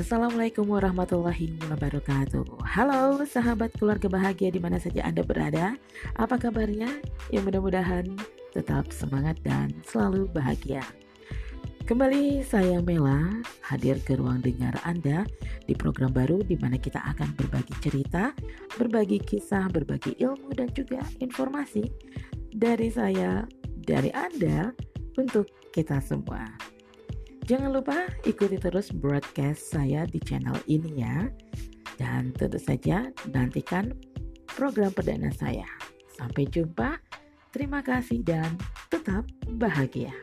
Assalamualaikum warahmatullahi wabarakatuh Halo sahabat keluarga bahagia di mana saja Anda berada Apa kabarnya? Ya mudah-mudahan tetap semangat dan selalu bahagia Kembali saya Mela hadir ke ruang dengar Anda di program baru di mana kita akan berbagi cerita, berbagi kisah, berbagi ilmu dan juga informasi dari saya, dari Anda untuk kita semua. Jangan lupa ikuti terus broadcast saya di channel ini ya. Dan tentu saja nantikan program perdana saya. Sampai jumpa, terima kasih dan tetap bahagia.